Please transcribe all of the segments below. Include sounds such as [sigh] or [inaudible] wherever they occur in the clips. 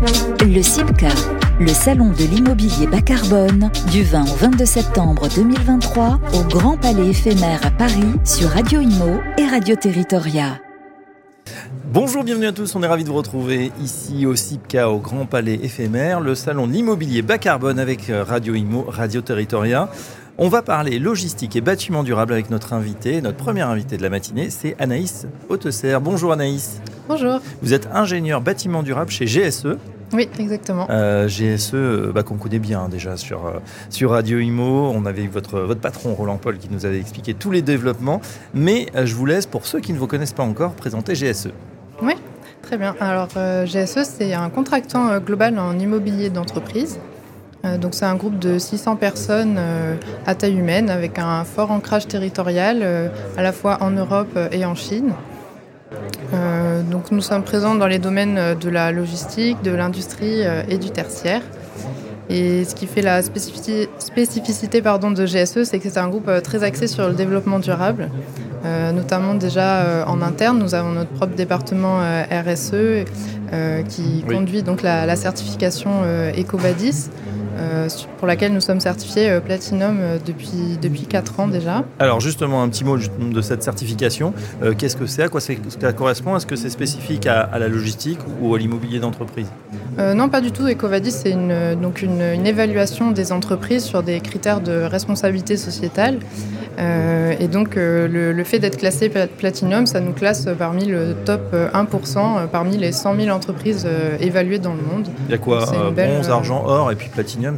Le CIPCA, le salon de l'immobilier bas carbone, du 20 au 22 septembre 2023 au Grand Palais éphémère à Paris sur Radio Imo et Radio Territoria. Bonjour, bienvenue à tous, on est ravis de vous retrouver ici au CIPCA au Grand Palais éphémère, le salon de l'immobilier bas carbone avec euh, Radio Imo, Radio Territoria. On va parler logistique et bâtiment durable avec notre invité, notre première invité de la matinée, c'est Anaïs Hautesser. Bonjour Anaïs. Bonjour. Vous êtes ingénieur bâtiment durable chez GSE. Oui, exactement. Euh, GSE, euh, bah, qu'on connaît bien déjà sur, euh, sur Radio Imo. On avait eu votre, votre patron Roland Paul qui nous avait expliqué tous les développements. Mais je vous laisse, pour ceux qui ne vous connaissent pas encore, présenter GSE. Oui, très bien. Alors GSE, c'est un contractant global en immobilier d'entreprise. Donc c'est un groupe de 600 personnes à taille humaine avec un fort ancrage territorial à la fois en Europe et en Chine. Euh, donc nous sommes présents dans les domaines de la logistique, de l'industrie euh, et du tertiaire. Et ce qui fait la spécificité, pardon, de GSE, c'est que c'est un groupe euh, très axé sur le développement durable, notamment déjà en interne. Nous avons notre propre département RSE qui conduit donc la, la certification EcoVadis. Euh, pour laquelle nous sommes certifiés euh, Platinum euh, depuis, depuis 4 ans déjà. Alors justement, un petit mot de cette certification. Qu'est-ce que c'est? À quoi ça correspond? Est-ce que c'est spécifique à, la logistique ou à l'immobilier d'entreprise? Non, pas du tout. Ecovadis, c'est une, donc une, évaluation des entreprises sur des critères de responsabilité sociétale. et donc le, fait d'être classé Platinum, ça nous classe parmi le top 1% parmi les 100 000 entreprises évaluées dans le monde. Il y a quoi? Bronze, argent, or et puis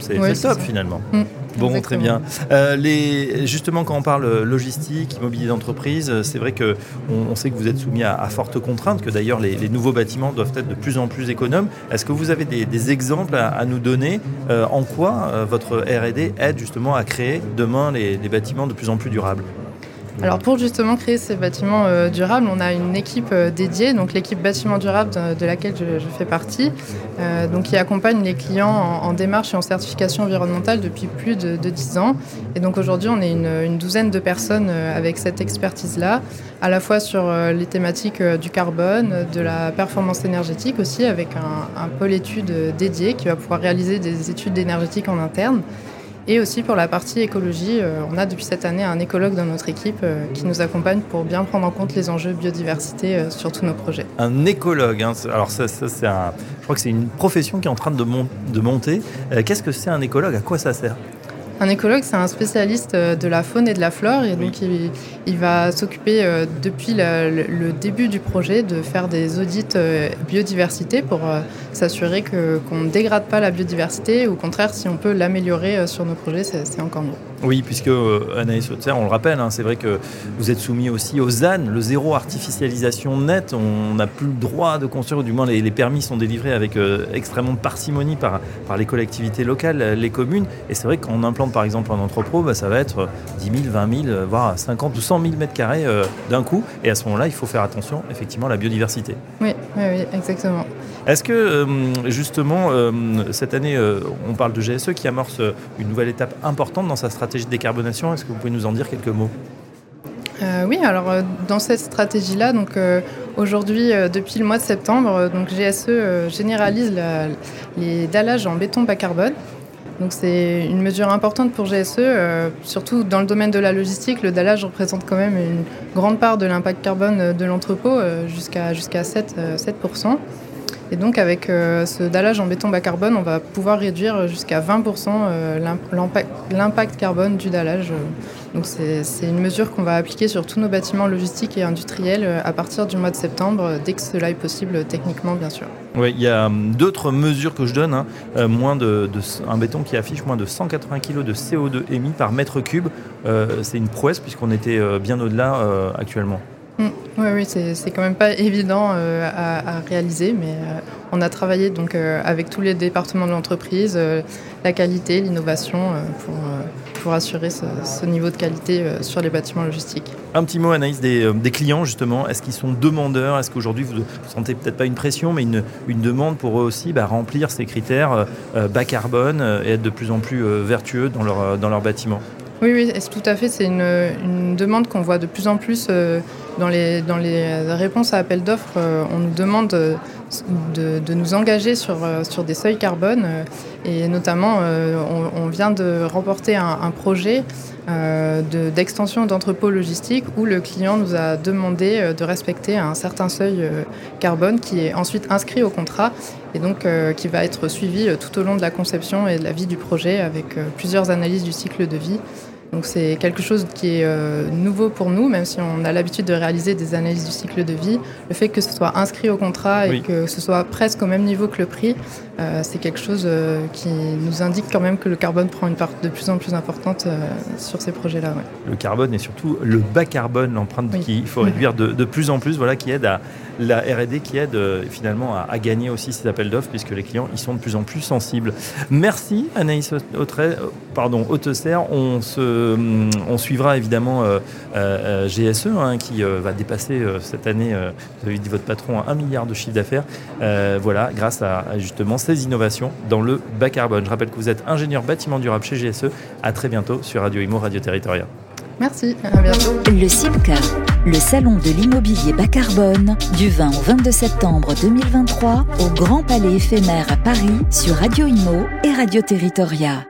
C'est le top finalement. Mm. Bon, très bien. Euh, les, justement, quand on parle logistique, immobilier d'entreprise, euh, c'est vrai que on, sait que vous êtes soumis à, fortes contraintes, que d'ailleurs les, nouveaux bâtiments doivent être de plus en plus économes. Est-ce que vous avez des, exemples à, nous donner euh, en quoi votre R&D aide justement à créer demain les bâtiments de plus en plus durables? Alors pour justement créer ces bâtiments euh, durables, on a une équipe euh, dédiée, donc l'équipe bâtiment durable de, laquelle je, fais partie, euh, qui accompagne les clients en, démarche et en certification environnementale depuis plus de, de 10 ans. Et donc aujourd'hui, on est une, douzaine de personnes avec cette expertise-là, à la fois sur les thématiques du carbone, de la performance énergétique aussi, avec un, un pôle études dédié qui va pouvoir réaliser des études énergétiques en interne. Et aussi pour la partie écologie, euh, on a depuis cette année un écologue dans notre équipe euh, qui nous accompagne pour bien prendre en compte les enjeux biodiversité euh, sur tous nos projets. Un écologue, hein, alors ça, c'est je crois que c'est une profession qui est en train de, de monter. Qu'est-ce que c'est un écologue? À quoi ça sert? Un écologue, c'est un spécialiste de la faune et de la flore, et donc il, va s'occuper depuis le, début du projet de faire des audits biodiversité pour s'assurer qu'on ne dégrade pas la biodiversité. Au contraire, si on peut l'améliorer euh, sur nos projets, c'est encore mieux. Oui, puisque euh, Anaïs on le rappelle, hein, c'est vrai que vous êtes soumis aussi au ZAN, le zéro artificialisation net. On n'a plus le droit de construire, ou du moins les, permis sont délivrés avec euh, extrêmement de parcimonie par, par les collectivités locales, les communes. Et c'est vrai qu'on implante par exemple un entrepôt, bah, ça va être 10 000, 20 000, voire 50 ou 100 000 mètres carrés d'un coup. Et à ce moment-là, il faut faire attention effectivement à la biodiversité. Oui, oui, oui exactement. Est-ce que euh, justement, euh, cette année, euh, on parle de GSE qui amorce une nouvelle étape importante dans sa stratégie de décarbonation? Est-ce que vous pouvez nous en dire quelques mots? Oui, alors dans cette stratégie-là, donc aujourd'hui, depuis le mois de septembre, donc GSE généralise les dallages en béton bas carbone. Donc c'est une mesure importante pour GSE, surtout dans le domaine de la logistique. Le dallage représente quand même une grande part de l'impact carbone de l'entrepôt, jusqu'à jusqu'à 7, 7%. Et donc avec euh, ce dallage en béton bas carbone, on va pouvoir réduire jusqu'à 20% euh, l'impact carbone du dallage. Donc c'est une mesure qu'on va appliquer sur tous nos bâtiments logistiques et industriels euh, à partir du mois de septembre, dès que cela est possible techniquement bien sûr. Oui, il y a d'autres mesures que je donne. Hein. moins de, un béton qui affiche moins de 180 kg de CO2 émis par mètre cube. c'est une prouesse puisqu'on était bien au-delà actuellement. Mm. Oui, oui, c'est quand même pas évident euh, à, réaliser, mais euh, on a travaillé donc euh, avec tous les départements de l'entreprise, la qualité, l'innovation, pour, pour, assurer ce, niveau de qualité sur les bâtiments logistiques. Un petit mot, Anaïs, des, des clients justement. Est-ce qu'ils sont demandeurs? Est-ce qu'aujourd'hui vous, ne sentez peut-être pas une pression, mais une, une demande pour eux aussi bah, remplir ces critères bas carbone et être de plus en plus vertueux dans leur, dans leur bâtiment? Oui, oui, tout à fait. C'est une, demande qu'on voit de plus en plus euh, dans les, dans les réponses à appel d'offres, on nous demande de, de, nous engager sur, sur des seuils carbone. Et notamment, on, vient de remporter un, un projet d'extension d'entrepôt logistique où le client nous a demandé de respecter un certain seuil carbone qui est ensuite inscrit au contrat et donc qui va être suivi tout au long de la conception et de la vie du projet avec plusieurs analyses du cycle de vie. Donc c'est quelque chose qui est euh, nouveau pour nous, même si on a l'habitude de réaliser des analyses du cycle de vie. Le fait que ce soit inscrit au contrat et que ce soit presque au même niveau que le prix, euh, c'est quelque chose euh, qui nous indique quand même que le carbone prend une part de plus en plus importante sur ces projets-là. Le carbone et surtout le bas carbone, l'empreinte qu'il faut [laughs] réduire de, de, plus en plus, voilà, qui aide à la R&D qui aide finalement à, gagner aussi ces appels d'offres puisque les clients y sont de plus en plus sensibles. Merci Anaïs Autret, pardon. On se on suivra évidemment euh, euh, GSE hein, qui euh, va dépasser cette année, vous avez dit votre patron, un milliard de chiffre d'affaires. voilà, grâce à, justement ces innovations dans le bas carbone. Je rappelle que vous êtes ingénieur bâtiment durable chez GSE. À très bientôt sur Radio Imo, Radio Territoria. Merci, à bientôt. Le CIMCA, le salon de l'immobilier bas carbone, du 20 au 22 septembre 2023 au Grand Palais éphémère à Paris sur Radio Imo et Radio Territoria.